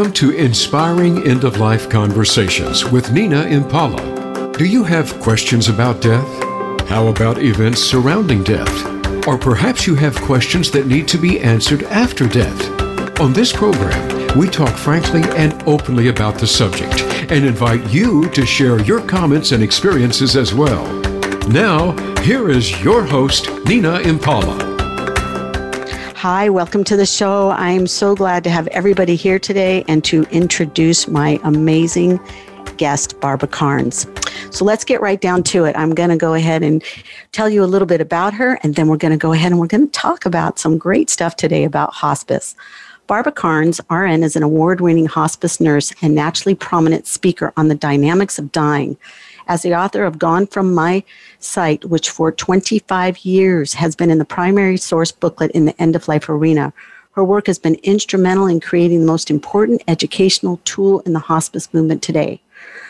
Welcome to Inspiring End of Life Conversations with Nina Impala. Do you have questions about death? How about events surrounding death? Or perhaps you have questions that need to be answered after death. On this program, we talk frankly and openly about the subject and invite you to share your comments and experiences as well. Now, here is your host, Nina Impala. Hi, welcome to the show. I'm so glad to have everybody here today and to introduce my amazing guest, Barbara Karnes. So let's get right down to it. I'm going to go ahead and tell you a little bit about her, and then we're going to go ahead and we're going to talk about some great stuff today about hospice. Barbara Karnes, RN, is an award winning hospice nurse and naturally prominent speaker on the dynamics of dying. As the author of Gone From My Sight, which for 25 years has been in the primary source booklet in the end of life arena, her work has been instrumental in creating the most important educational tool in the hospice movement today.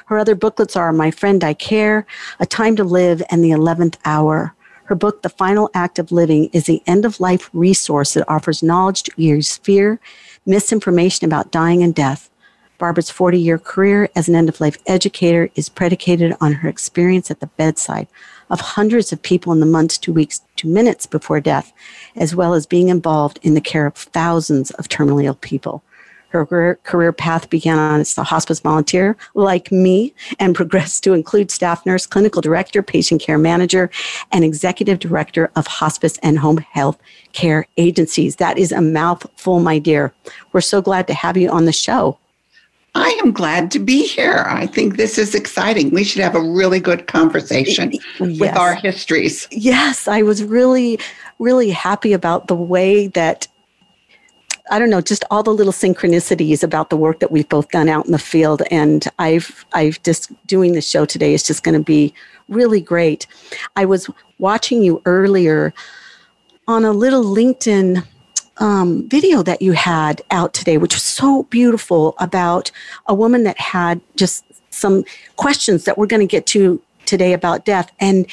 Her other booklets are My Friend I Care, A Time to Live, and The Eleventh Hour. Her book, The Final Act of Living, is the end of life resource that offers knowledge to ease fear, misinformation about dying and death. Barbara's 40 year career as an end of life educator is predicated on her experience at the bedside of hundreds of people in the months to weeks to minutes before death, as well as being involved in the care of thousands of terminally ill people. Her career, career path began as a hospice volunteer, like me, and progressed to include staff nurse, clinical director, patient care manager, and executive director of hospice and home health care agencies. That is a mouthful, my dear. We're so glad to have you on the show. I am glad to be here. I think this is exciting. We should have a really good conversation yes. with our histories. Yes, I was really, really happy about the way that I don't know, just all the little synchronicities about the work that we've both done out in the field. And I've, I've just doing the show today is just going to be really great. I was watching you earlier on a little LinkedIn um, video that you had out today, which was so beautiful about a woman that had just some questions that we're going to get to today about death. And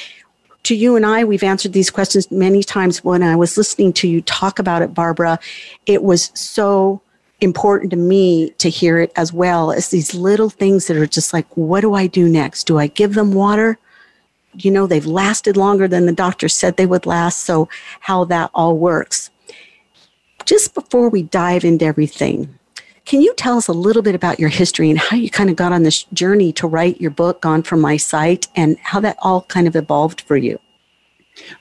to you and I, we've answered these questions many times. When I was listening to you talk about it, Barbara, it was so important to me to hear it as well as these little things that are just like, what do I do next? Do I give them water? You know, they've lasted longer than the doctor said they would last. So, how that all works. Just before we dive into everything, can you tell us a little bit about your history and how you kind of got on this journey to write your book, Gone From My Sight, and how that all kind of evolved for you?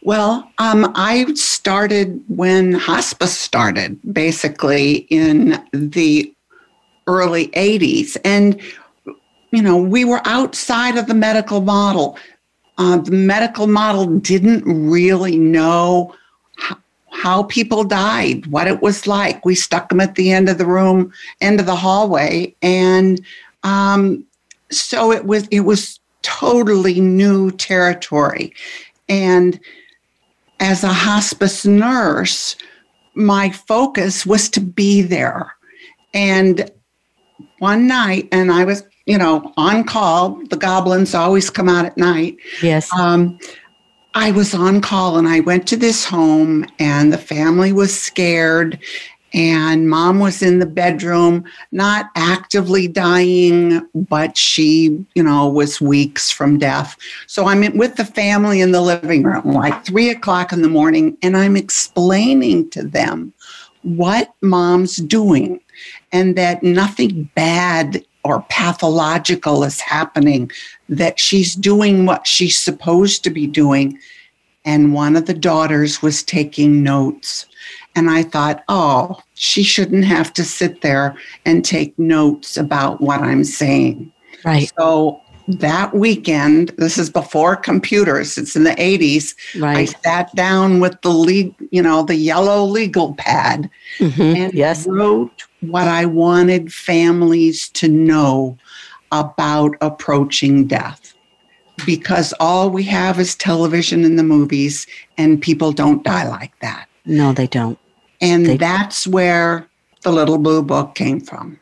Well, um, I started when hospice started, basically in the early 80s. And, you know, we were outside of the medical model. Uh, the medical model didn't really know how people died, what it was like. We stuck them at the end of the room, end of the hallway, and um, so it was it was totally new territory. And as a hospice nurse, my focus was to be there. And one night, and I was, you know, on call. The goblins always come out at night. Yes. Um, I was on call and I went to this home and the family was scared and mom was in the bedroom not actively dying but she you know was weeks from death. So i'm with the family in the living room like three o'clock in the morning and i'm explaining to them what mom's doing and that nothing bad or pathological is happening, that she's doing what she's supposed to be doing. And one of the daughters was taking notes. And I thought, oh, she shouldn't have to sit there and take notes about what I'm saying. Right. So that weekend, this is before computers, it's in the 80s. Right. I sat down with the lead, you know, the yellow legal pad mm-hmm. and yes. wrote what I wanted families to know about approaching death. Because all we have is television and the movies, and people don't die like that. No, they don't. And they that's don't. where the little blue book came from.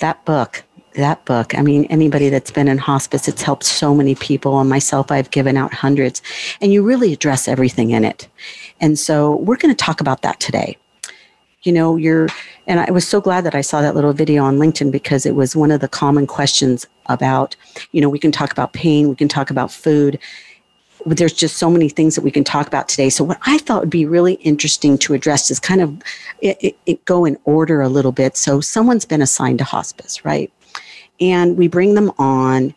That book, that book. I mean, anybody that's been in hospice, it's helped so many people. And myself, I've given out hundreds. And you really address everything in it. And so we're going to talk about that today. You know, you're And I was so glad that I saw that little video on LinkedIn because it was one of the common questions about, you know, we can talk about pain, we can talk about food. There's just so many things that we can talk about today. So, what I thought would be really interesting to address is kind of it, it, it go in order a little bit. So, someone's been assigned to hospice, right? And we bring them on,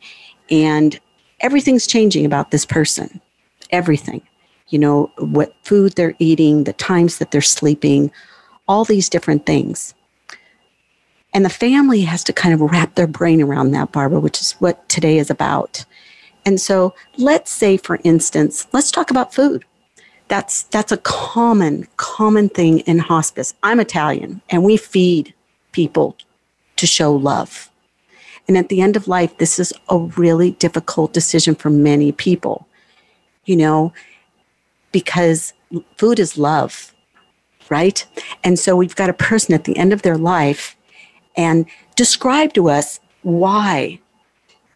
and everything's changing about this person. Everything. You know, what food they're eating, the times that they're sleeping, all these different things. And the family has to kind of wrap their brain around that, Barbara, which is what today is about. And so let's say, for instance, let's talk about food. That's, that's a common, common thing in hospice. I'm Italian and we feed people to show love. And at the end of life, this is a really difficult decision for many people, you know, because food is love right? And so we've got a person at the end of their life and describe to us why,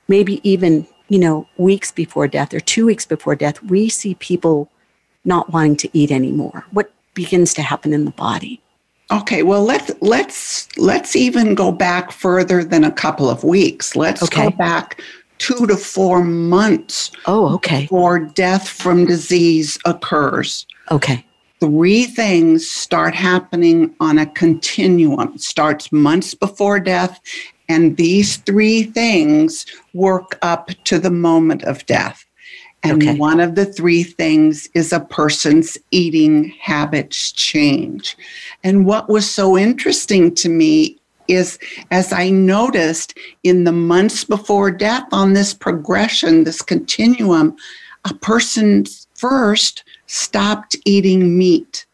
maybe even, you know, weeks before death or two weeks before death, we see people not wanting to eat anymore. What begins to happen in the body? Okay, well let's let's let's even go back further than a couple of weeks. Let's okay. go back 2 to 4 months. Oh, okay. Before death from disease occurs. Okay three things start happening on a continuum. It starts months before death, and these three things work up to the moment of death. And okay. one of the three things is a person's eating habits change. And what was so interesting to me is as I noticed in the months before death on this progression, this continuum, a person first stopped eating meat.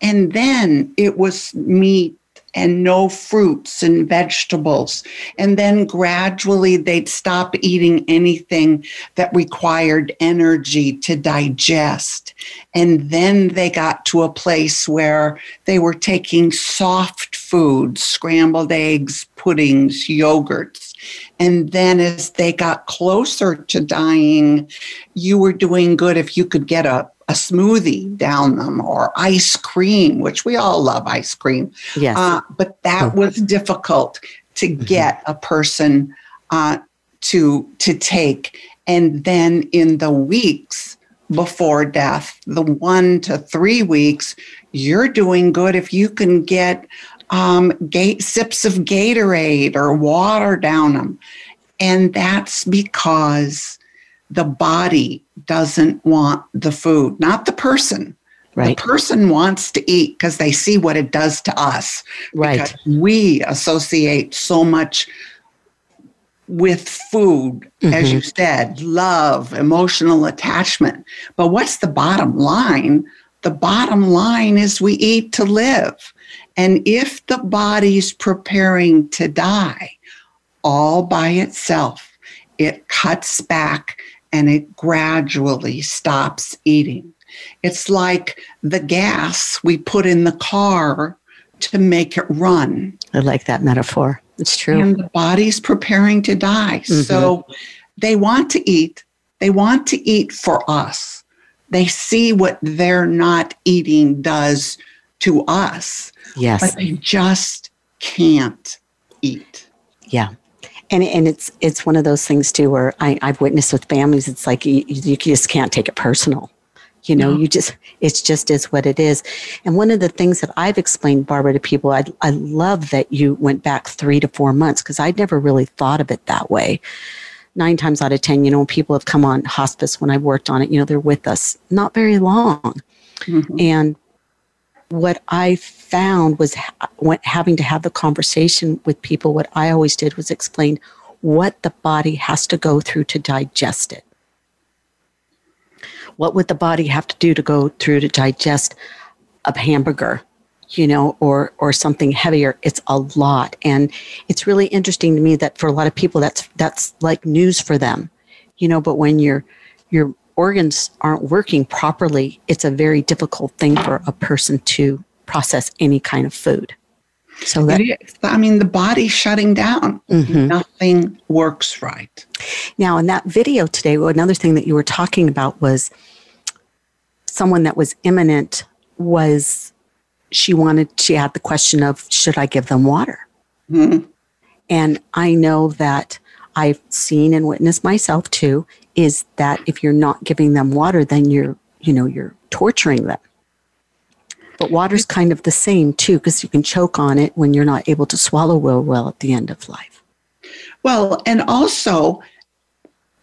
And then it was meat and no fruits and vegetables. And then gradually they'd stop eating anything that required energy to digest. And then they got to a place where they were taking soft foods, scrambled eggs, puddings, yogurts. And then as they got closer to dying, you were doing good if you could get a a smoothie down them or ice cream, which we all love ice cream. Yes. Uh, but that oh. was difficult to mm-hmm. get a person uh, to to take. And then in the weeks before death, the one to three weeks, you're doing good if you can get um, gate, sips of Gatorade or water down them. And that's because the body doesn't want the food, not the person. Right. The person wants to eat because they see what it does to us. Right. we associate so much with food, mm-hmm. as you said, love, emotional attachment. But what's the bottom line? The bottom line is we eat to live. And if the body's preparing to die all by itself, it cuts back and it gradually stops eating. It's like the gas we put in the car to make it run. I like that metaphor. It's true. And the body's preparing to die. Mm-hmm. So they want to eat. They want to eat for us. They see what they're not eating does to us. Yes. But they just can't eat. Yeah and and it's it's one of those things too where I, I've witnessed with families. It's like you, you just can't take it personal. You know, no. you just it's just is what it is. And one of the things that I've explained, Barbara, to people, I I love that you went back three to four months because I'd never really thought of it that way. Nine times out of ten, you know, people have come on hospice when I've worked on it. You know, they're with us not very long, mm-hmm. and what I found was having to have the conversation with people. What I always did was explain what the body has to go through to digest it. What would the body have to do to go through to digest a hamburger, you know, or or something heavier? It's a lot, and it's really interesting to me that for a lot of people, that's that's like news for them, you know. But when you're you're organs aren't working properly, it's a very difficult thing for a person to process any kind of food. So that I mean, the body's shutting down. Mm-hmm. Nothing works right. Now, in that video today, another thing that you were talking about was someone that was imminent was she wanted, she had the question of, should I give them water? Mhm. And I know that I've seen and witnessed myself too, is that if you're not giving them water, then you're, you know, you're torturing them. But water's kind of the same too, because you can choke on it when you're not able to swallow real well at the end of life. Well, and also,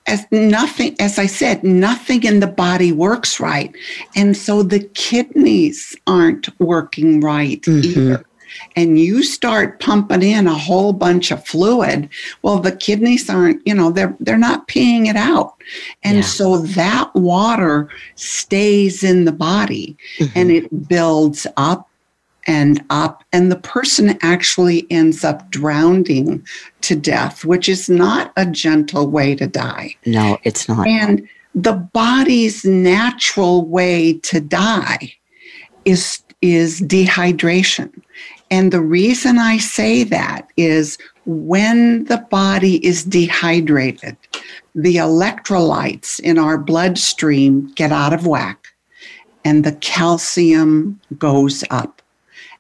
as nothing, as I said, nothing in the body works right. And so the kidneys aren't working right Mhm. either. And you start pumping in a whole bunch of fluid. Well, the kidneys aren't, you know, they're they're not peeing it out. And Yeah. so that water stays in the body and mm-hmm. it builds up and up, and the person actually ends up drowning to death, which is not a gentle way to die. No, it's not. And the body's natural way to die is, is dehydration. And the reason I say that is when the body is dehydrated, the electrolytes in our bloodstream get out of whack and the calcium goes up.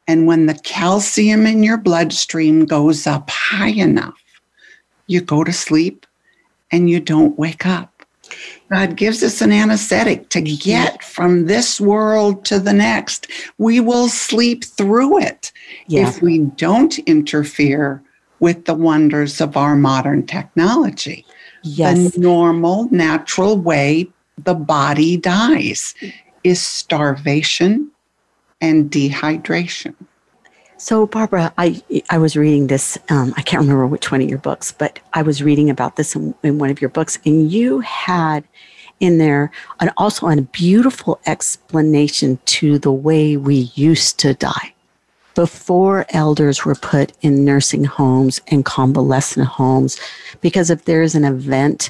And when the calcium in your bloodstream goes up high enough, you go to sleep and you don't wake up. God gives us an anesthetic to get from this world to the next. We will sleep through it Yeah. if we don't interfere with the wonders of our modern technology. yes. The normal, natural way the body dies is starvation and dehydration. So, Barbara, I I was reading this. Um, I can't remember which one of your books, but I was reading about this in, in one of your books, and you had in there an, also a beautiful explanation to the way we used to die before elders were put in nursing homes and convalescent homes. Because if there is an event,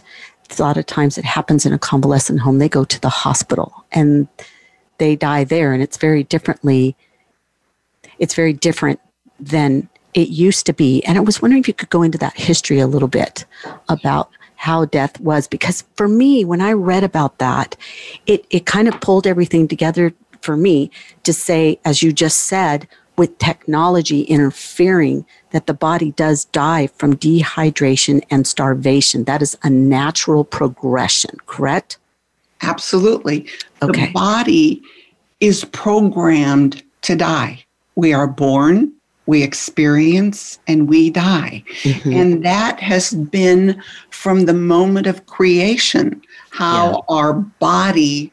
a lot of times it happens in a convalescent home, they go to the hospital and they die there, and it's very differently it's very different than it used to be. And I was wondering if you could go into that history a little bit about how death was. Because for me, when I read about that, it, it kind of pulled everything together for me to say, as you just said, with technology interfering, that the body does die from dehydration and starvation. That is a natural progression, correct? Absolutely. Okay. The body is programmed to die. We are born, we experience, and we die. Mhm. And that has been from the moment of creation how our body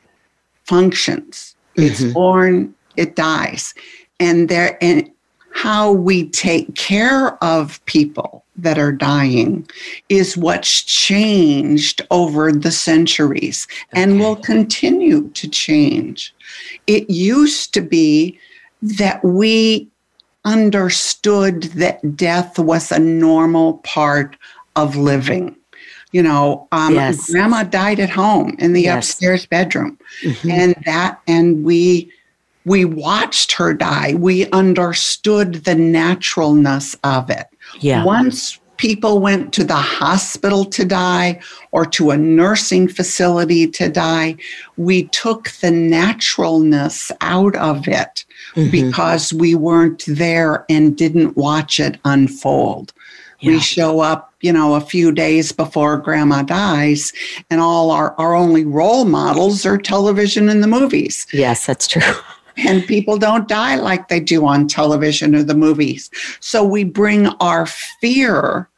functions. It's Mhm. born, it dies. And there and how we take care of people that are dying is what's changed over the centuries and will continue to change. It used to be that we understood that death was a normal part of living. You know, um, Yes. grandma died at home in the Yes. upstairs bedroom Mhm. and that and we we watched her die we understood the naturalness of it yeah. once people went to the hospital to die or to a nursing facility to die we took the naturalness out of it Mhm. because we weren't there and didn't watch it unfold we show up you know a few days before grandma dies and all our, our only role models are television and the movies Yes, that's true. and people don't die like they do on television or the movies. So we bring our fear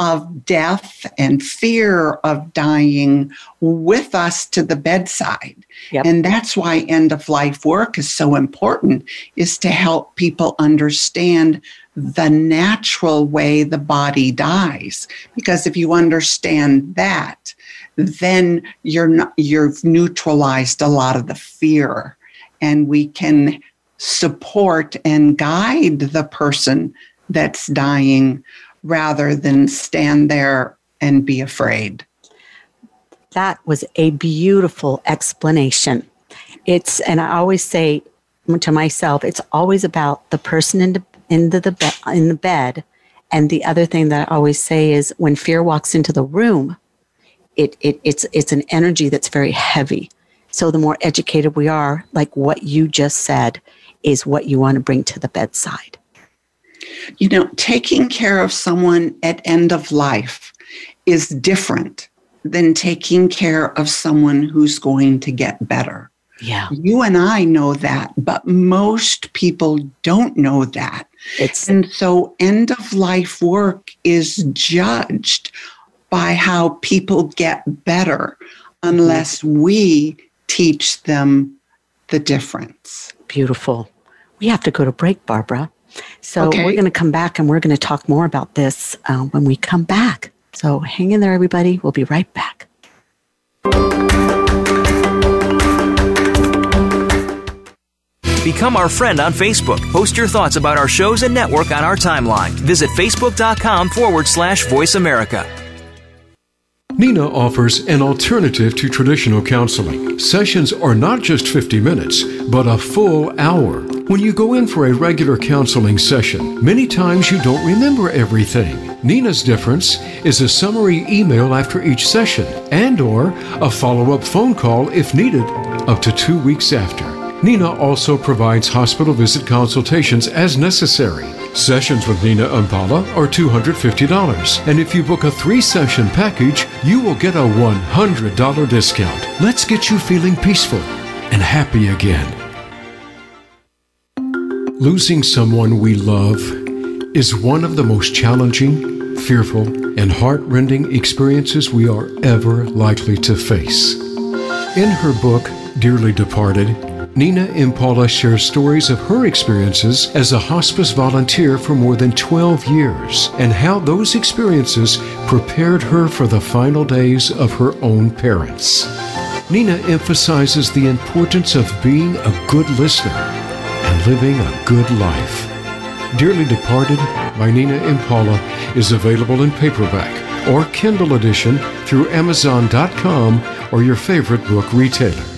of death and fear of dying with us to the bedside. Yep. and that's why end of life work is so important is to help people understand the natural way the body dies. Because if you understand that then you're not you've neutralized a lot of the fear and we can support and guide the person that's dying rather than stand there and be afraid That was a beautiful explanation. It's, and I always say to myself, it's always about the person in the, in the, the be- in the bed. And the other thing that I always say is when fear walks into the room, it, it, it's, it's an energy that's very heavy. So the more educated we are, like what you just said, is what you want to bring to the bedside. You know, taking care of someone at end of life is different than taking care of someone who's going to get better. Yeah. You and I know that, but most people don't know that. It's and so end of life work is judged by how people get better mm-hmm. unless we teach them the difference. Beautiful. We have to go to break, Barbara. So okay. we're going to come back and we're going to talk more about this uh, when we come back. So hang in there, everybody. We'll be right back. Become our friend on Facebook. Post your thoughts about our shows and network on our timeline. Visit facebook.com forward slash voice America. Nina offers an alternative to traditional counseling. Sessions are not just 50 minutes, but a full hour. When you go in for a regular counseling session, many times you don't remember everything. Nina's difference is a summary email after each session and or a follow-up phone call if needed up to 2 weeks after. Nina also provides hospital visit consultations as necessary. Sessions with Nina Impala are $250, and if you book a three session package, you will get a $100 discount. Let's get you feeling peaceful and happy again. Losing someone we love is one of the most challenging, fearful, and heart-rending experiences we are ever likely to face. In her book, Dearly Departed, Nina Impala shares stories of her experiences as a hospice volunteer for more than 12 years and how those experiences prepared her for the final days of her own parents. Nina emphasizes the importance of being a good listener and living a good life. Dearly Departed by Nina Impala is available in paperback or Kindle edition through Amazon.com or your favorite book retailer.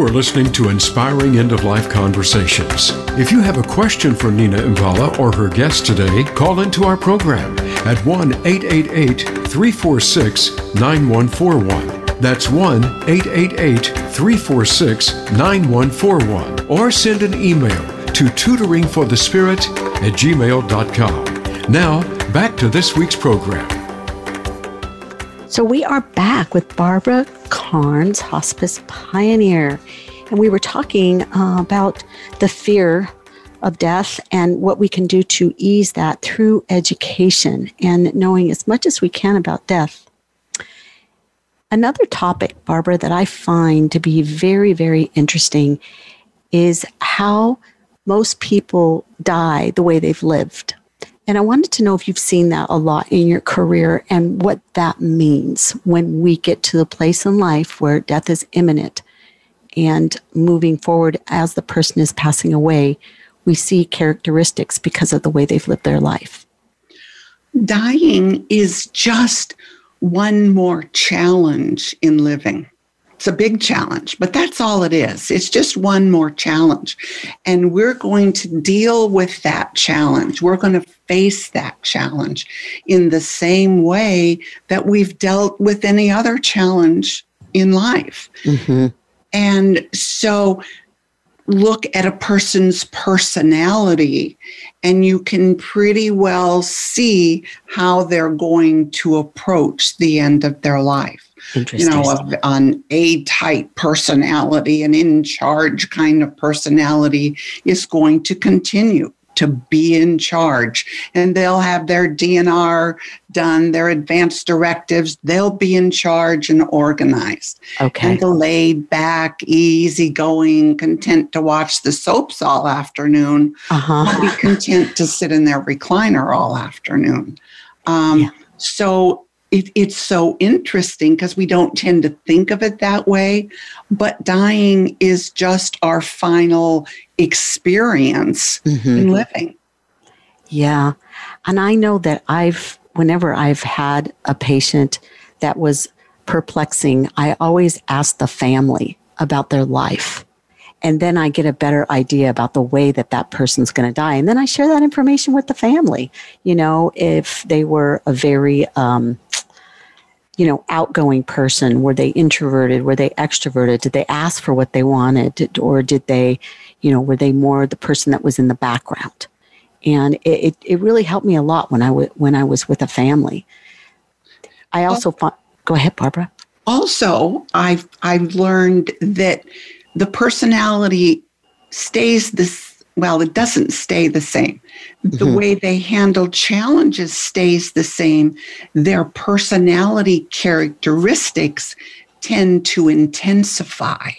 You are listening to Inspiring End of Life Conversations. If you have a question for Nina Impala or her guest today, call into our program at 1 888 346 9141. That's 1 888 346 9141. Or send an email to tutoringforthespirit at gmail.com. Now, back to this week's program. So we are back with Barbara Karnes, hospice pioneer, and we were talking uh, about the fear of death and what we can do to ease that through education and knowing as much as we can about death. Another topic, Barbara, that I find to be very, very interesting is how most people die the way they've lived. And I wanted to know if you've seen that a lot in your career and what that means when we get to the place in life where death is imminent and moving forward as the person is passing away, we see characteristics because of the way they've lived their life. Dying is just one more challenge in living. It's a big challenge, but that's all it is. It's just one more challenge. And we're going to deal with that challenge. We're going to face that challenge in the same way that we've dealt with any other challenge in life. Mm-hmm. And so look at a person's personality and you can pretty well see how they're going to approach the end of their life you know, an A type personality, an in charge kind of personality is going to continue to be in charge. And they'll have their DNR done, their advanced directives. They'll be in charge and organized. Okay. And the laid back, easygoing, content to watch the soaps all afternoon. Uh-huh. Be content to sit in their recliner all afternoon. Um, yeah. So it, it's so interesting because we don't tend to think of it that way. But dying is just our final experience mm-hmm. in living. Yeah. And I know that I've, whenever I've had a patient that was perplexing, I always ask the family about their life. And then I get a better idea about the way that that person's going to die. And then I share that information with the family. You know, if they were a very, um, you know, outgoing person, were they introverted? Were they extroverted? Did they ask for what they wanted? Did, or did they, you know, were they more the person that was in the background? And it, it, it really helped me a lot when I, w- when I was with a family. I also, well, go ahead, Barbara. Also, I've, I've learned that the personality stays this well it doesn't stay the same the mm-hmm. way they handle challenges stays the same their personality characteristics tend to intensify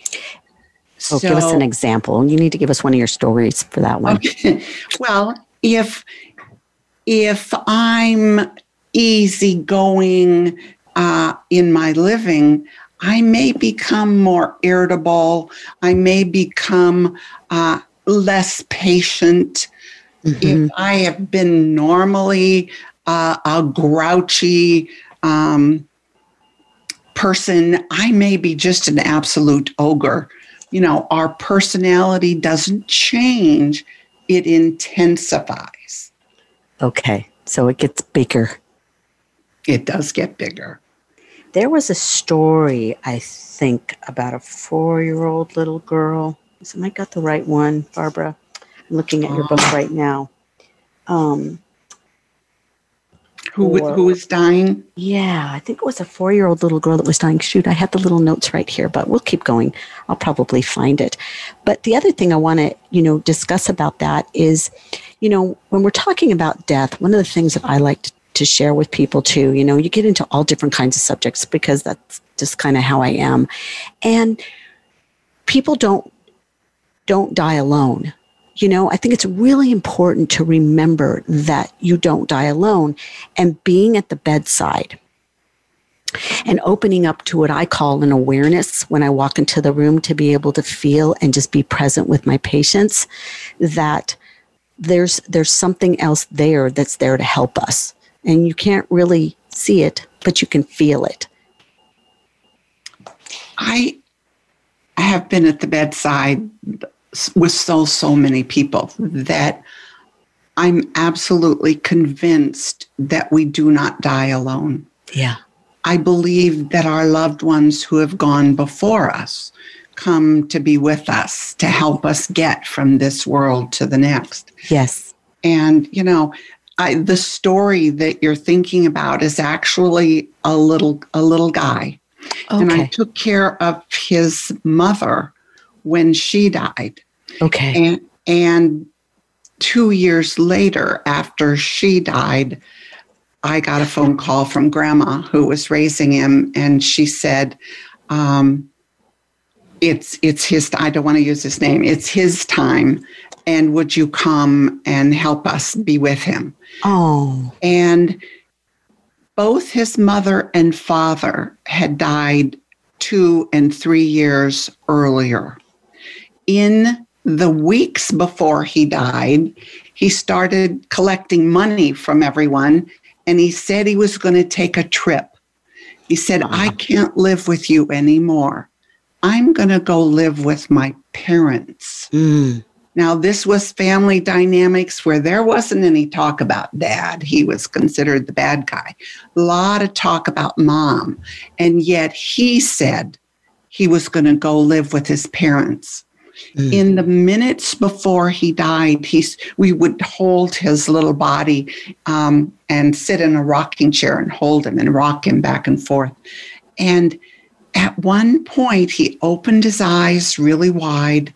so, so give us an example you need to give us one of your stories for that one okay. well if if i'm easygoing uh, in my living I may become more irritable. I may become uh, less patient. Mm-hmm. If I have been normally uh, a grouchy um, person, I may be just an absolute ogre. You know, our personality doesn't change, it intensifies. Okay, so it gets bigger. It does get bigger. There was a story, I think, about a four year old little girl. Am I got the right one, Barbara? I'm looking at your book oh. right now. Um, who or, who was dying? Yeah, I think it was a four year old little girl that was dying. Shoot, I had the little notes right here, but we'll keep going. I'll probably find it. But the other thing I want to, you know, discuss about that is, you know, when we're talking about death, one of the things that I like to to share with people too. You know, you get into all different kinds of subjects because that's just kind of how I am. And people don't don't die alone. You know, I think it's really important to remember that you don't die alone and being at the bedside and opening up to what I call an awareness when I walk into the room to be able to feel and just be present with my patients that there's there's something else there that's there to help us and you can't really see it, but you can feel it. I have been at the bedside with so, so many people that I'm absolutely convinced that we do not die alone. Yeah. I believe that our loved ones who have gone before us come to be with us to help us get from this world to the next. Yes. And, you know, I, the story that you're thinking about is actually a little a little guy, okay. and I took care of his mother when she died. Okay, and, and two years later, after she died, I got a phone call from Grandma who was raising him, and she said. Um, it's it's his i don't want to use his name it's his time and would you come and help us be with him? Oh. And both his mother and father had died two and three years earlier. In the weeks before he died, he started collecting money from everyone and he said he was going to take a trip. He said, I can't live with you anymore. I'm going to go live with my parents. Mm. Now, this was family dynamics where there wasn't any talk about dad. He was considered the bad guy. A lot of talk about mom. And yet he said he was going to go live with his parents. Mm. In the minutes before he died, he's, we would hold his little body um, and sit in a rocking chair and hold him and rock him back and forth. And at one point, he opened his eyes really wide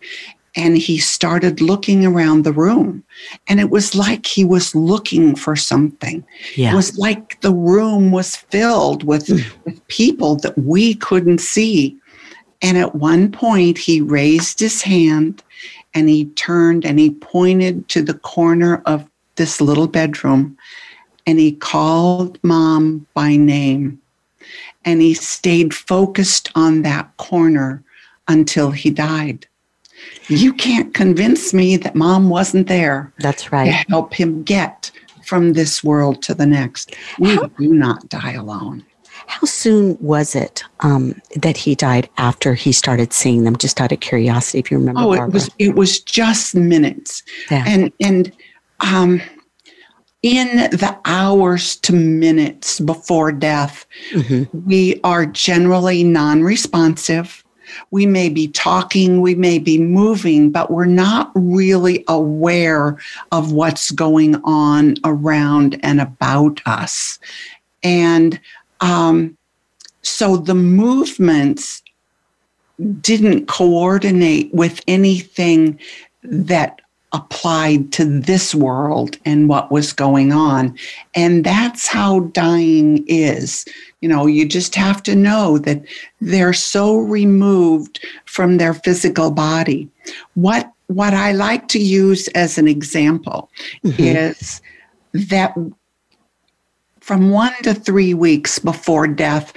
and he started looking around the room and it was like he was looking for something yeah. it was like the room was filled with, mm. with people that we couldn't see and at one point he raised his hand and he turned and he pointed to the corner of this little bedroom and he called mom by name. And he stayed focused on that corner until he died. You can't convince me that mom wasn't there. That's right. To help him get from this world to the next. We How, do not die alone. How soon was it um, that he died after he started seeing them? Just out of curiosity, if you remember. Oh, Barbara. it was it was just minutes, yeah. and and um, in the hours to minutes before death, mm-hmm. we are generally non responsive. We may be talking, we may be moving, but we're not really aware of what's going on around and about us. And um, so the movements didn't coordinate with anything that applied to this world and what was going on. And that's how dying is. You know, you just have to know that they're so removed from their physical body. What what I like to use as an example mm-hmm. is that from 1 to 3 weeks before death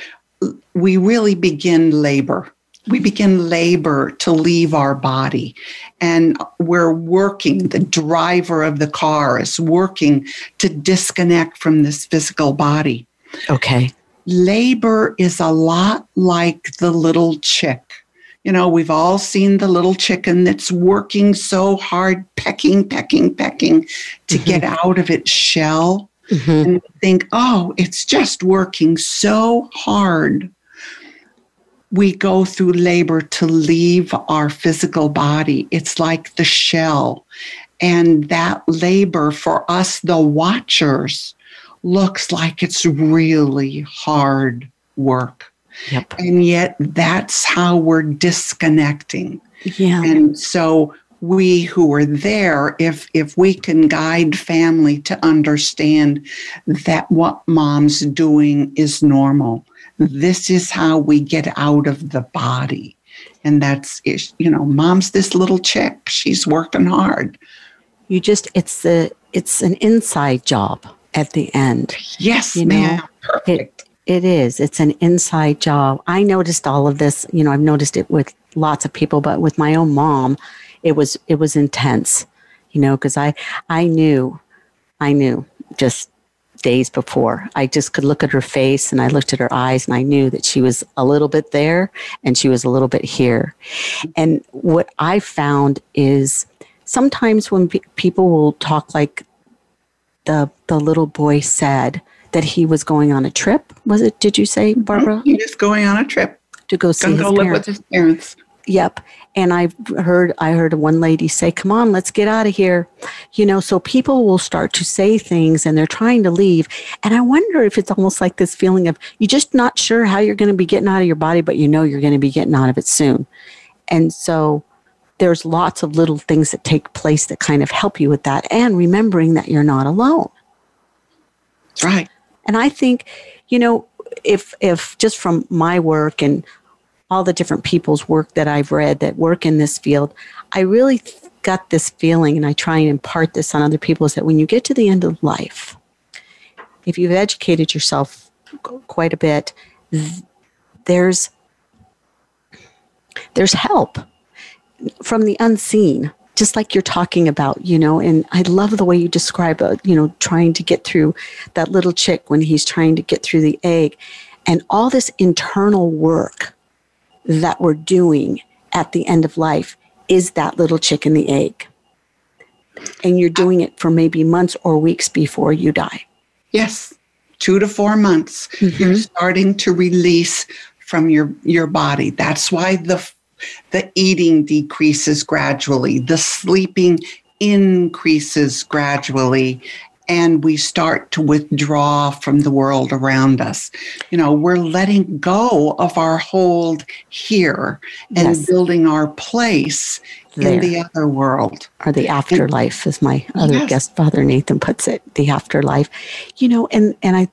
we really begin labor we begin labor to leave our body. And we're working the driver of the car is working to disconnect from this physical body. Okay. Labor is a lot like the little chick. You know we've all seen the little chicken that's working so hard pecking pecking pecking to mm-hmm. get out of its shell. Mm-hmm. and think oh it's just working so hard we go through labor to leave our physical body. It's like the shell. And that labor for us, the watchers, looks like it's really hard work. Yep. And yet that's how we're disconnecting. Yeah. And so we who are there, if if we can guide family to understand that what mom's doing is normal this is how we get out of the body. And that's, you know, mom's this little chick. She's working hard. You just, it's the, it's an inside job at the end. Yes, you ma'am. Know, Perfect. It, it is. It's an inside job. I noticed all of this. You know, I've noticed it with lots of people, but with my own mom, it was, it was intense, you know, because I, I knew, I knew just days before. I just could look at her face and I looked at her eyes and I knew that she was a little bit there and she was a little bit here. And what I found is sometimes when pe- people will talk like the the little boy said that he was going on a trip. Was it? Did you say, Barbara? He was going on a trip to go see his go live with his parents. Yep. And I've heard I heard one lady say, "Come on, let's get out of here." You know, so people will start to say things and they're trying to leave. And I wonder if it's almost like this feeling of you're just not sure how you're going to be getting out of your body, but you know you're going to be getting out of it soon. And so there's lots of little things that take place that kind of help you with that and remembering that you're not alone. That's right. And I think, you know, if if just from my work and all the different people's work that I've read that work in this field, I really got this feeling, and I try and impart this on other people, is that when you get to the end of life, if you've educated yourself quite a bit, there's there's help from the unseen just like you're talking about you know and i love the way you describe uh, you know trying to get through that little chick when he's trying to get through the egg and all this internal work that we're doing at the end of life is that little chicken the egg. And you're doing it for maybe months or weeks before you die. Yes, two to four months. Mm-hmm. You're starting to release from your, your body. That's why the, the eating decreases gradually, the sleeping increases gradually, and we start to withdraw from the world around us. You know, we're letting go of our hold here and yes. building our place there. in the other world. Or the afterlife, and, as my other yes. guest, Father Nathan, puts it, the afterlife. You know, and, and I,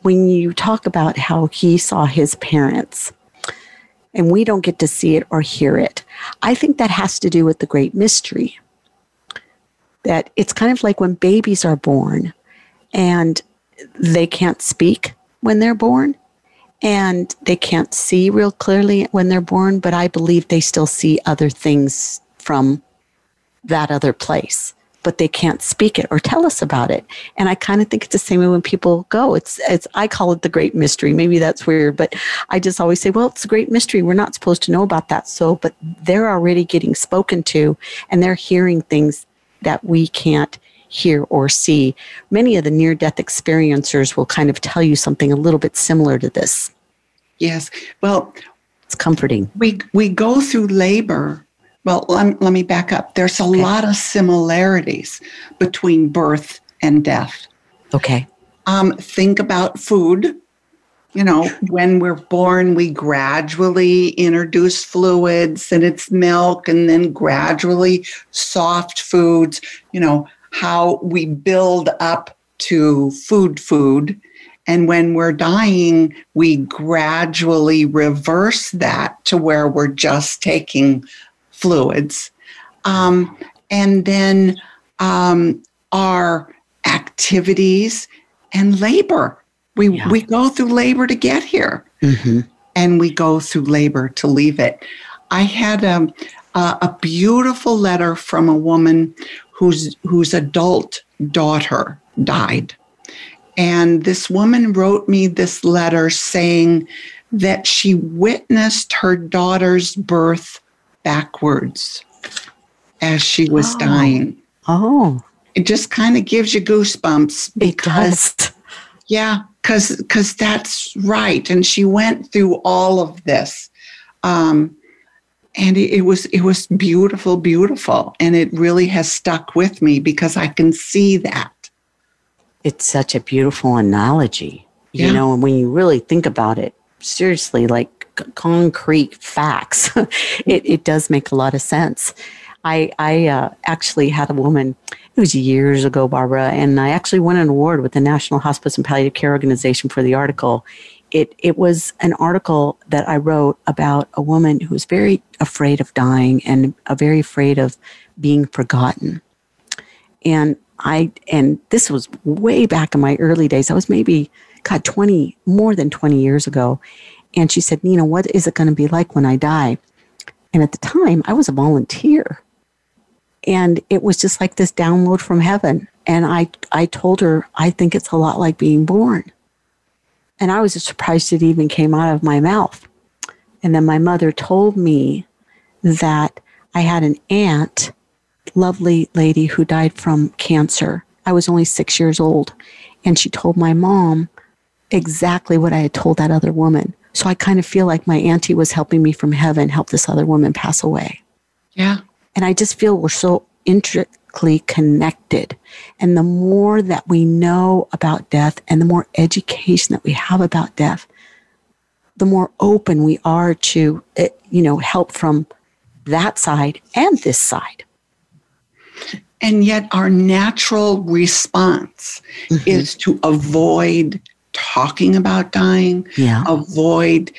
when you talk about how he saw his parents, and we don't get to see it or hear it, I think that has to do with the great mystery that it's kind of like when babies are born and they can't speak when they're born and they can't see real clearly when they're born, but I believe they still see other things from that other place but they can't speak it or tell us about it. And I kind of think it's the same way when people go. It's it's I call it the great mystery. Maybe that's weird, but I just always say, well, it's a great mystery. We're not supposed to know about that. So, but they're already getting spoken to and they're hearing things that we can't hear or see. Many of the near death experiencers will kind of tell you something a little bit similar to this. Yes. Well, it's comforting. We we go through labor well, let, let me back up. There's a okay. lot of similarities between birth and death. Okay. Um, think about food. You know, when we're born, we gradually introduce fluids and it's milk, and then gradually soft foods. You know, how we build up to food, food. And when we're dying, we gradually reverse that to where we're just taking fluids. Um, and then um, our activities and labor. We, yeah. we go through labor to get here, mm-hmm. and we go through labor to leave it. I had a, a, a beautiful letter from a woman whose, whose adult daughter died. And this woman wrote me this letter saying that she witnessed her daughter's birth backwards as she was oh. dying. Oh. It just kind of gives you goosebumps because yeah, cuz cuz that's right and she went through all of this. Um and it, it was it was beautiful beautiful and it really has stuck with me because I can see that. It's such a beautiful analogy. Yeah. You know, and when you really think about it, seriously, like concrete facts, it, it does make a lot of sense. I, I uh, actually had a woman, it was years ago, Barbara, and I actually won an award with the National Hospice and Palliative Care Organization for the article. It, it was an article that I wrote about a woman who was very afraid of dying and very afraid of being forgotten. And I, and this was way back in my early days. I was maybe, God, 20, more than 20 years ago. And she said, Nina, what is it going to be like when I die? And at the time, I was a volunteer. And it was just like this download from heaven. And I, I told her, I think it's a lot like being born. And I was surprised it even came out of my mouth. And then my mother told me that I had an aunt, lovely lady who died from cancer. I was only six years old. And she told my mom exactly what I had told that other woman. So I kind of feel like my auntie was helping me from heaven help this other woman pass away. Yeah. And I just feel we're so intricately connected. And the more that we know about death and the more education that we have about death, the more open we are to, eh, you know, help from that side and this side. And yet, our natural response mm-hmm. is to avoid talking about dying, yeah. avoid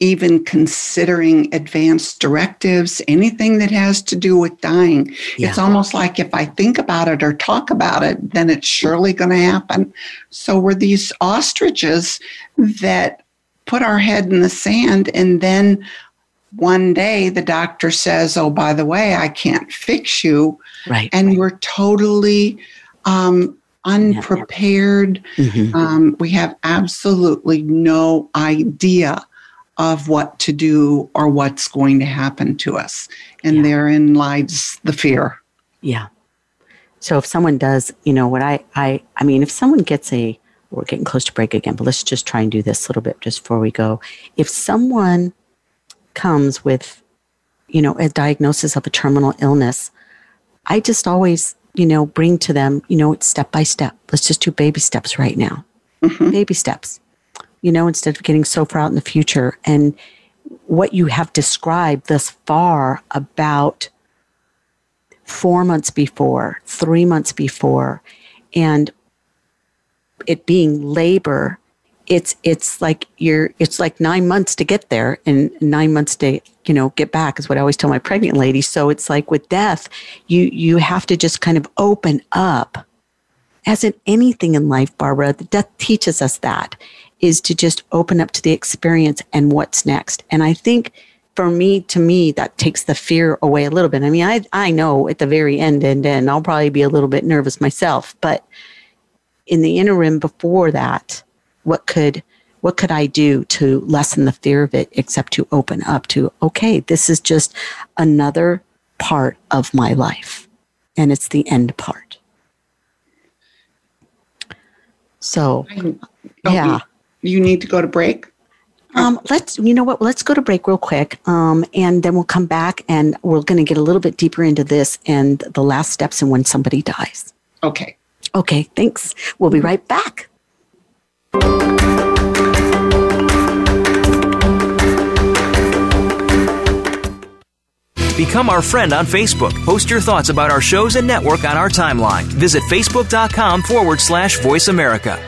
even considering advanced directives, anything that has to do with dying. Yeah. It's almost like if I think about it or talk about it, then it's surely going to happen. So we're these ostriches that put our head in the sand and then one day the doctor says, Oh, by the way, I can't fix you. Right. And we're totally um, unprepared. Mm-hmm. Um, we have absolutely no idea of what to do or what's going to happen to us. And yeah. therein lies the fear. Yeah. So if someone does, you know, what I, I, I mean, if someone gets a, we're getting close to break again, but let's just try and do this a little bit just before we go. If someone comes with, you know, a diagnosis of a terminal illness, I just always you know, bring to them, you know, it's step by step. Let's just do baby steps right now. Mm-hmm. Baby steps, you know, instead of getting so far out in the future. And what you have described thus far about four months before, three months before, and it being labor it's it's like you're it's like nine months to get there and nine months to you know get back is what i always tell my pregnant ladies. So it's like with death you you have to just kind of open up. As in anything in life, Barbara, death teaches us that is to just open up to the experience and what's next. And I think for me, to me, that takes the fear away a little bit. I mean, I, I know at the very end, and then I'll probably be a little bit nervous myself, but in the interim before that, what could, what could I do to lessen the fear of it except to open up to, okay, this is just another part of my life and it's the end part. So, yeah. You, you need to go to break? Um, let's, you know what, let's go to break real quick. Um, and then we'll come back and we're going to get a little bit deeper into this and the last steps and when somebody dies. Okay. Okay, thanks. We'll be right back. Become our friend on Facebook. Post your thoughts about our shows and network on our timeline. Visit facebook.com forward slash voice America.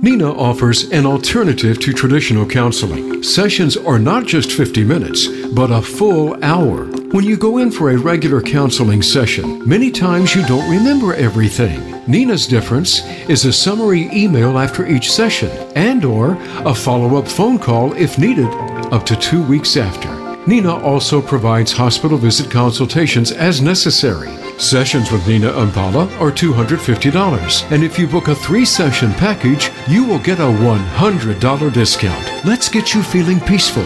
Nina offers an alternative to traditional counseling. Sessions are not just 50 minutes, but a full hour. When you go in for a regular counseling session, many times you don't remember everything. Nina's difference is a summary email after each session and or a follow-up phone call if needed up to 2 weeks after. Nina also provides hospital visit consultations as necessary. Sessions with Nina Impala are $250, and if you book a three session package, you will get a $100 discount. Let's get you feeling peaceful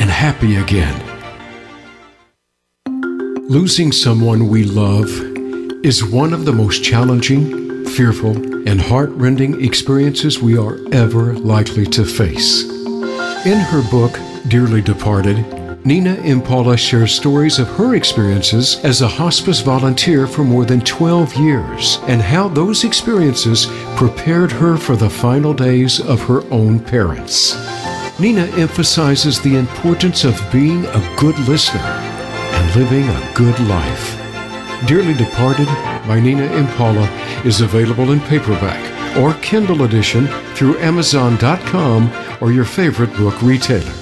and happy again. Losing someone we love is one of the most challenging, fearful, and heartrending experiences we are ever likely to face. In her book, Dearly Departed, Nina Impala shares stories of her experiences as a hospice volunteer for more than 12 years and how those experiences prepared her for the final days of her own parents. Nina emphasizes the importance of being a good listener and living a good life. Dearly Departed by Nina Impala is available in paperback or Kindle edition through Amazon.com or your favorite book retailer.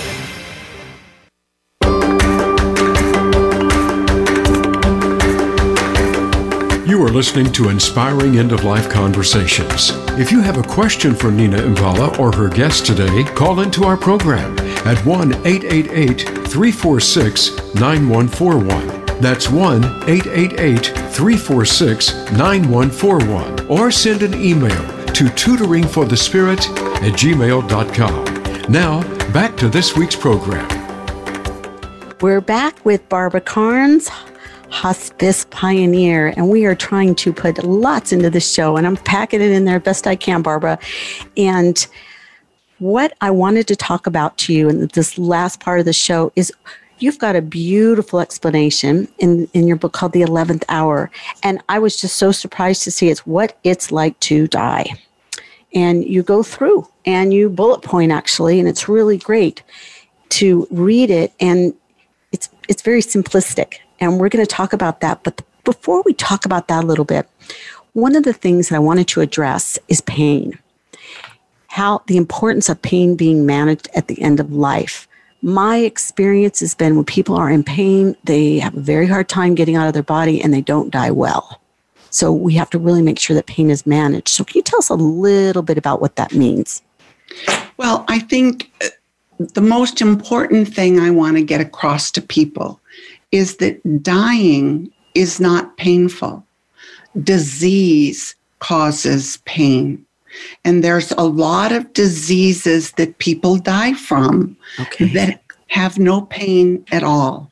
You are listening to Inspiring End of Life Conversations. If you have a question for Nina Impala or her guest today, call into our program at 1 888 346 9141. That's 1 888 346 9141. Or send an email to tutoringforthespirit at gmail.com. Now, back to this week's program. We're back with Barbara Karnes, hospice pioneer, and we are trying to put lots into this show, and I'm packing it in there best I can, Barbara. And what I wanted to talk about to you in this last part of the show is you've got a beautiful explanation in, in your book called The 11th Hour. And I was just so surprised to see it's what it's like to die. And you go through and you bullet point actually, and it's really great to read it. And it's, it's very simplistic. And we're going to talk about that. But before we talk about that a little bit, one of the things that I wanted to address is pain. How the importance of pain being managed at the end of life. My experience has been when people are in pain, they have a very hard time getting out of their body and they don't die well. So we have to really make sure that pain is managed. So can you tell us a little bit about what that means? Well, I think uh, the most important thing I want to get across to people is that dying is not painful. Disease causes pain. And there's a lot of diseases that people die from Okay. that have no pain at all.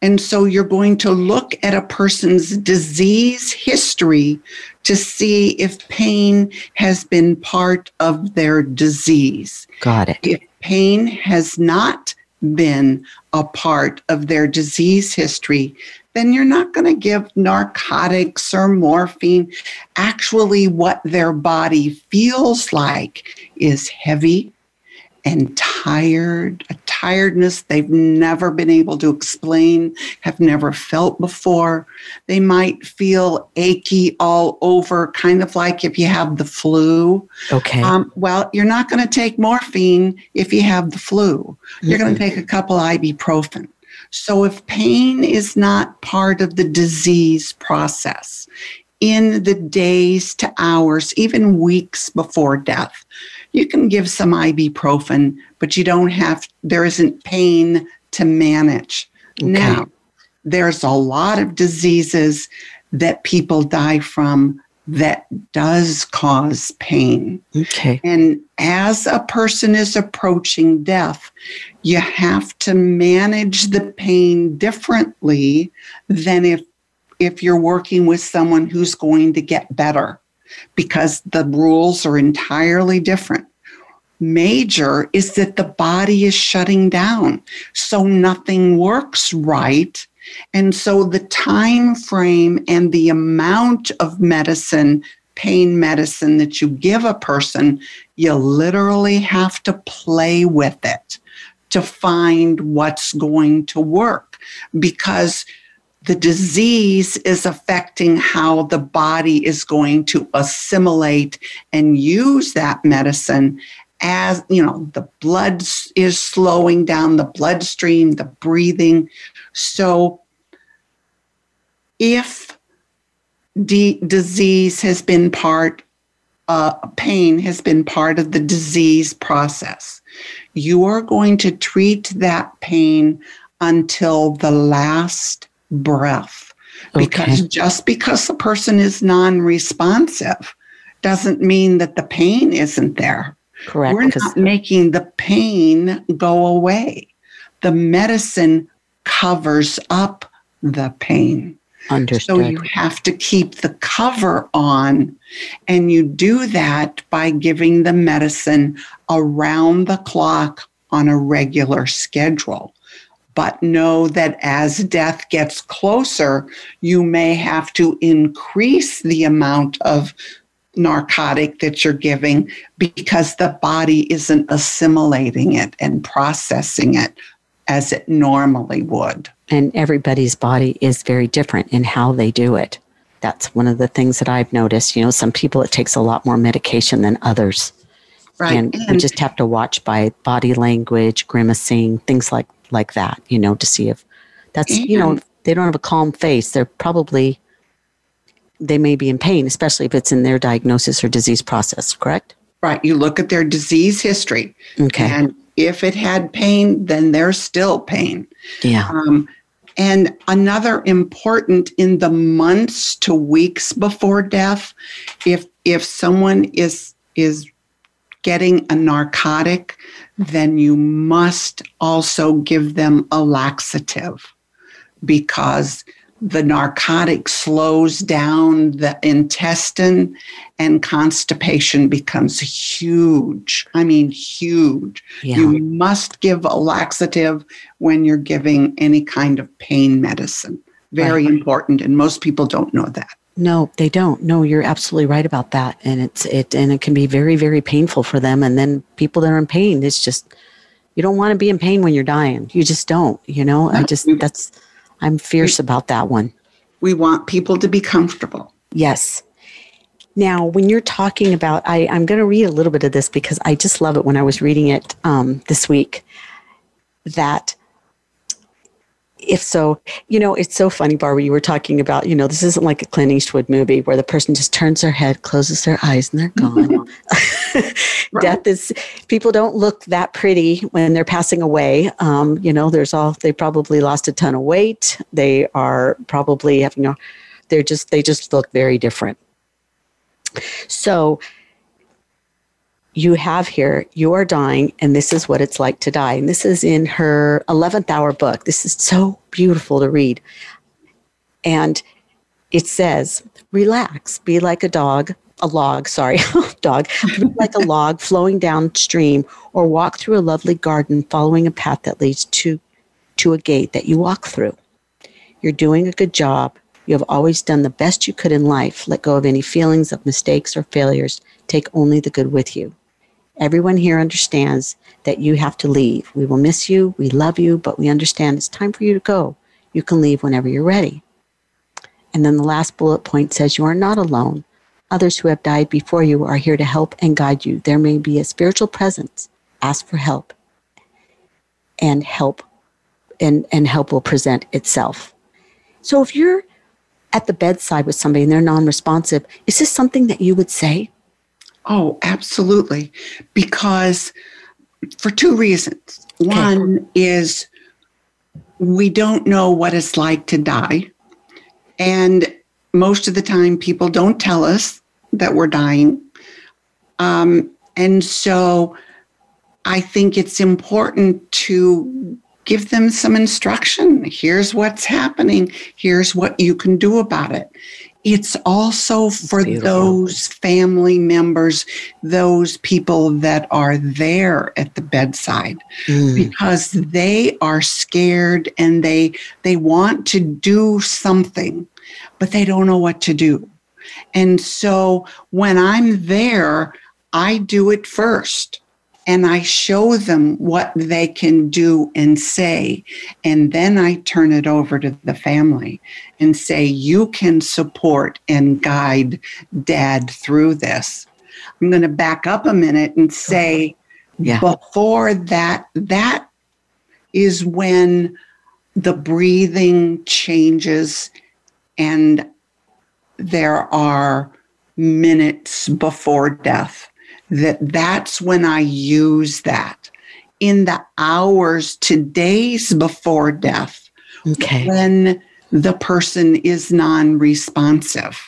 And so you're going to look at a person's disease history to see if pain has been part of their disease. Got it. If pain has not been a part of their disease history, then you're not going to give narcotics or morphine. Actually, what their body feels like is heavy and tired, a tiredness they've never been able to explain, have never felt before. They might feel achy all over, kind of like if you have the flu. Okay. Um, well, you're not going to take morphine if you have the flu. You're going to take a couple ibuprofen. So if pain is not part of the disease process, in the days to hours, even weeks before death, you can give some ibuprofen, but you don't have, there isn't pain to manage. Okay. Now, there's a lot of diseases that people die from that does cause pain. Okay. And as a person is approaching death, you have to manage the pain differently than if if you're working with someone who's going to get better because the rules are entirely different. Major is that the body is shutting down, so nothing works right. And so the time frame and the amount of medicine, pain medicine that you give a person, you literally have to play with it to find what's going to work because the disease is affecting how the body is going to assimilate and use that medicine as you know the blood is slowing down the bloodstream the breathing. So if disease has been part uh, pain has been part of the disease process you are going to treat that pain until the last breath. Okay. Because just because the person is non responsive doesn't mean that the pain isn't there. Correct. We're not making the pain go away. The medicine covers up the pain. Understood. So you have to keep the cover on, and you do that by giving the medicine around the clock on a regular schedule but know that as death gets closer, you may have to increase the amount of narcotic that you're giving because the body isn't assimilating it and processing it as it normally would. And everybody's body is very different in how they do it. That's one of the things that I've noticed. You know, some people it takes a lot more medication than others. Right. And, and we just have to watch by body language, grimacing, things like like that, you know, to see if that's, and, you know, they don't have a calm face. They're probably, they may be in pain, especially if it's in their diagnosis or disease process, correct? Right. You look at their disease history. Okay. And if it had pain, then there's still pain. Yeah. Um, and another important in the months to weeks before death, if if someone is is getting a narcotic, then you must also give them a laxative because the narcotic slows down the intestine and constipation becomes huge. I mean, huge. Yeah. You must give a laxative when you're giving any kind of pain medicine. Very right. important. And most people don't know that. No, they don't. No, you're absolutely right about that. And it's it and it can be very, very painful for them. And then people that are in pain, it's just you don't want to be in pain when you're dying. You just don't, you know? I just that's I'm fierce about that one. We want people to be comfortable. Yes. Now, when you're talking about, I, I'm going to read a little bit of this because I just love it when I was reading it um, this week. That if so, you know, it's so funny, Barbara, you were talking about, you know, this isn't like a Clint Eastwood movie where the person just turns their head, closes their eyes, and they're gone. Death is, people don't look that pretty when they're passing away. Um, you know, there's all, they probably lost a ton of weight. They are probably having, you know, they're just, they just look very different. So, you have here, you are dying, and this is what it's like to die. And this is in her 11th hour book. This is so beautiful to read. And it says, relax, be like a dog, a log, sorry, dog, be like a log flowing downstream, or walk through a lovely garden following a path that leads to, to a gate that you walk through. You're doing a good job. You have always done the best you could in life. Let go of any feelings of mistakes or failures. Take only the good with you. Everyone here understands that you have to leave. We will miss you. We love you, but we understand it's time for you to go. You can leave whenever you're ready. And then the last bullet point says you are not alone. Others who have died before you are here to help and guide you. There may be a spiritual presence. Ask for help. And help and, and help will present itself. So if you're at the bedside with somebody and they're non-responsive, is this something that you would say? Oh, absolutely. Because for two reasons. Okay. One is we don't know what it's like to die. And most of the time, people don't tell us that we're dying. Um, and so I think it's important to give them some instruction. Here's what's happening. Here's what you can do about it. It's also for those family members, those people that are there at the bedside mm. because they are scared and they they want to do something, but they don't know what to do. And so when I'm there, I do it first and I show them what they can do and say. And then I turn it over to the family and say, you can support and guide dad through this. I'm going to back up a minute and say, yeah. before that, that is when the breathing changes and there are minutes before death that that's when I use that in the hours to days before death. Okay. When the person is non responsive,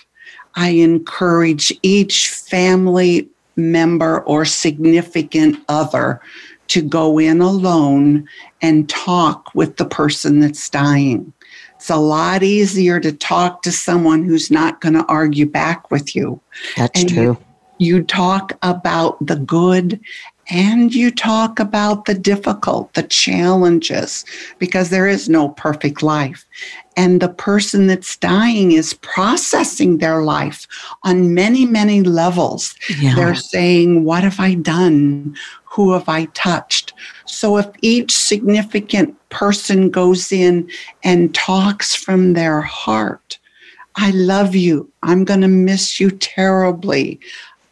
I encourage each family member or significant other to go in alone and talk with the person that's dying. It's a lot easier to talk to someone who's not going to argue back with you. That's and true. You, you talk about the good and you talk about the difficult, the challenges, because there is no perfect life. And the person that's dying is processing their life on many, many levels. Yeah. They're saying, What have I done? Who have I touched? So if each significant person goes in and talks from their heart, I love you. I'm going to miss you terribly.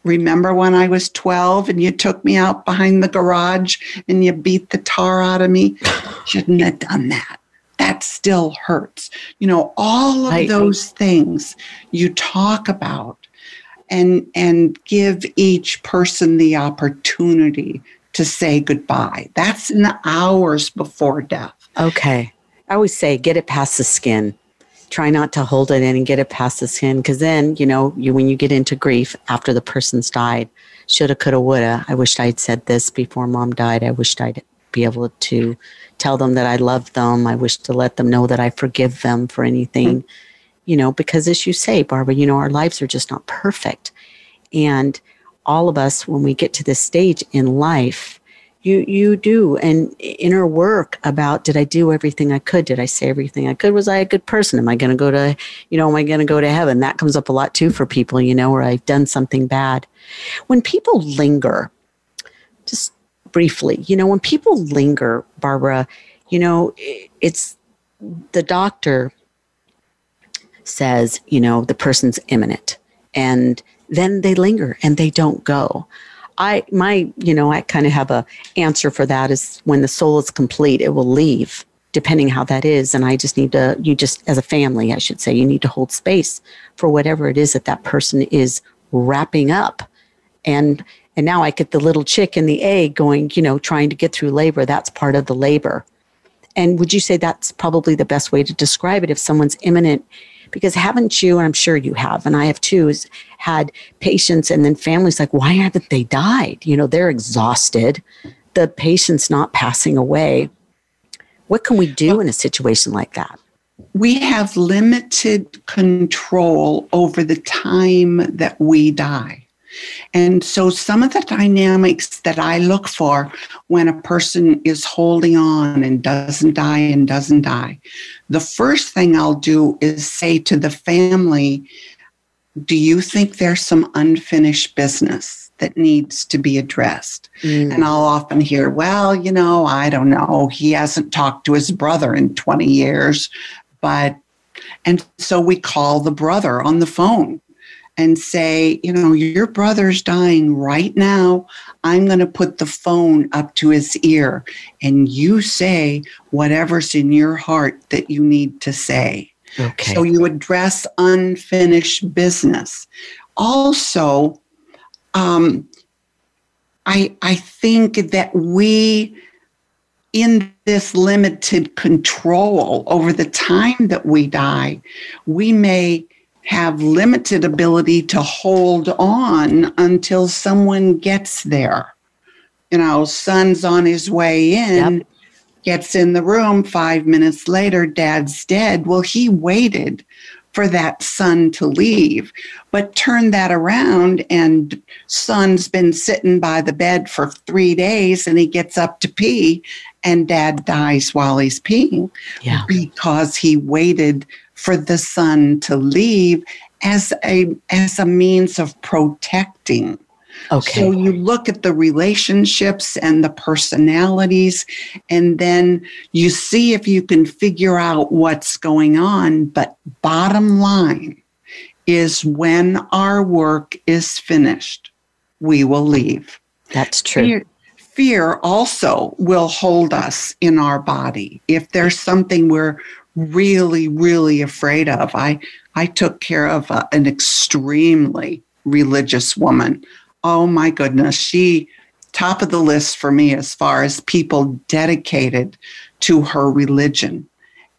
Remember when I was 12 and you took me out behind the garage and you beat the tar out of me? Shouldn't have done that. That still hurts. You know, all of those things you talk about and and give each person the opportunity to say goodbye. That's in the hours before death. Okay. I always say get it past the skin try not to hold it in and get it past the skin because then you know you when you get into grief after the person's died shoulda coulda woulda i wished i'd said this before mom died. I wished i'd be able to tell them that i love them. I wish to let them know that i forgive them for anything you know because as you say barbara you know our lives are just not perfect. And all of us when we get to this stage in life you you do an inner work about did I do everything I could? Did I say everything I could? Was I a good person? Am I going to go to you know am I going to go to heaven? That comes up a lot too for people, you know, where I've done something bad. When people linger, just briefly, you know, when people linger, Barbara, you know, it's the doctor says, you know, the person's imminent and then they linger and they don't go. I my you know I kind of have a answer for that is when the soul is complete it will leave depending how that is. And I just need to you just as a family I should say you need to hold space for whatever it is that that person is wrapping up. And and now I get the little chick in the egg going you know trying to get through labor. That's part of the labor. And would you say that's probably the best way to describe it if someone's imminent because haven't you, and I'm sure you have, and I have too, is had patients and then families like, why haven't they died? You know, they're exhausted. The patient's not passing away. What can we do well, in a situation like that? We have limited control over the time that we die. And so, some of the dynamics that I look for when a person is holding on and doesn't die and doesn't die, the first thing I'll do is say to the family, Do you think there's some unfinished business that needs to be addressed? Mm. And I'll often hear, Well, you know, I don't know. He hasn't talked to his brother in 20 years, but and so we call the brother on the phone and say, you know, your brother's dying right now. I'm going to put the phone up to his ear and you say whatever's in your heart that you need to say. Okay. So you address unfinished business. Also, um, I, I think that we, in this limited control over the time that we die, we may have limited ability to hold on until someone gets there. You know, son's on his way in, yep. gets in the room, five minutes later, dad's dead. Well, he waited for that son to leave, but turn that around and son's been sitting by the bed for three days and he gets up to pee and dad dies while he's peeing yeah. because he waited for the son to leave as a as a means of protecting. Okay. So you look at the relationships and the personalities, and then you see if you can figure out what's going on. But bottom line is when our work is finished, we will leave. That's true. Fear, fear also will hold us in our body. If there's something we're really, really afraid of. I, I took care of a, an extremely religious woman. Oh my goodness, she top of the list for me as far as people dedicated to her religion.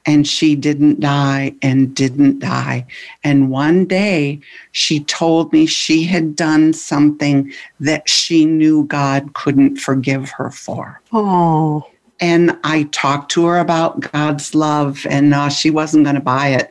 And she didn't die and didn't die. And one day she told me she had done something that she knew God couldn't forgive her for. Oh and I talked to her about God's love, and uh, she wasn't going to buy it.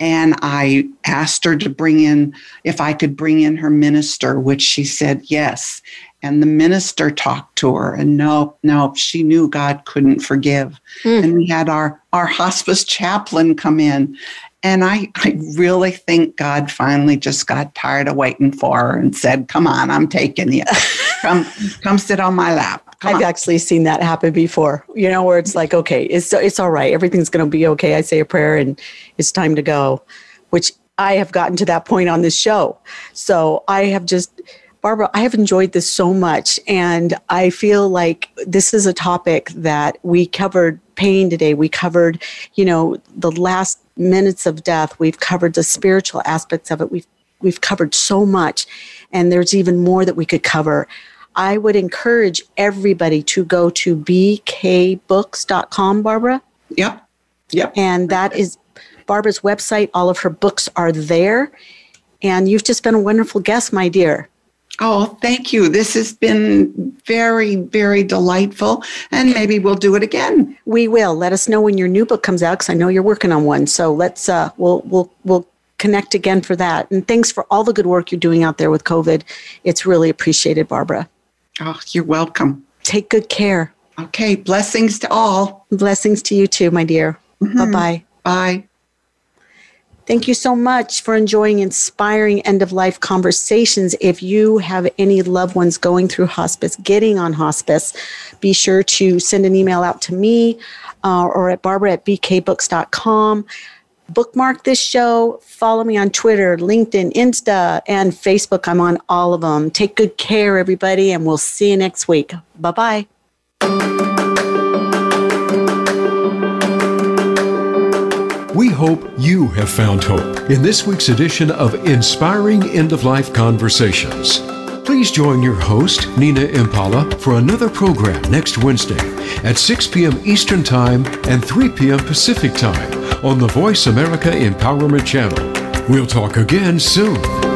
And I asked her to bring in, if I could bring in her minister, which she said yes. And the minister talked to her, and no, no, she knew God couldn't forgive. Mm. And we had our, our hospice chaplain come in. And I, I really think God finally just got tired of waiting for her and said, Come on, I'm taking you. Come, come sit on my lap. Come I've on. actually seen that happen before, you know, where it's like, okay, it's, it's all right. Everything's going to be okay. I say a prayer and it's time to go, which I have gotten to that point on this show. So I have just, Barbara, I have enjoyed this so much. And I feel like this is a topic that we covered pain today. We covered, you know, the last minutes of death. We've covered the spiritual aspects of it. We've, we've covered so much. And there's even more that we could cover. I would encourage everybody to go to bkbooks.com, Barbara. Yep. Yep. And that is Barbara's website. All of her books are there. And you've just been a wonderful guest, my dear. Oh, thank you. This has been very, very delightful. And maybe we'll do it again. We will. Let us know when your new book comes out because I know you're working on one. So let's uh we'll we'll we'll connect again for that. And thanks for all the good work you're doing out there with COVID. It's really appreciated, Barbara. Oh, you're welcome. Take good care. Okay. Blessings to all. Blessings to you too, my dear. Mm-hmm. Bye bye. Bye. Thank you so much for enjoying inspiring end of life conversations. If you have any loved ones going through hospice, getting on hospice, be sure to send an email out to me uh, or at barbara at bkbooks.com bookmark this show. Follow me on Twitter, LinkedIn, Insta, and Facebook. I'm on all of them. Take good care, everybody, and we'll see you next week. Bye bye. We hope you have found hope in this week's edition of Inspiring End of Life Conversations. Please join your host, Nina Impala, for another program next Wednesday at 6 p.m. Eastern Time and 3 p.m. Pacific Time on the Voice America Empowerment Channel. We'll talk again soon.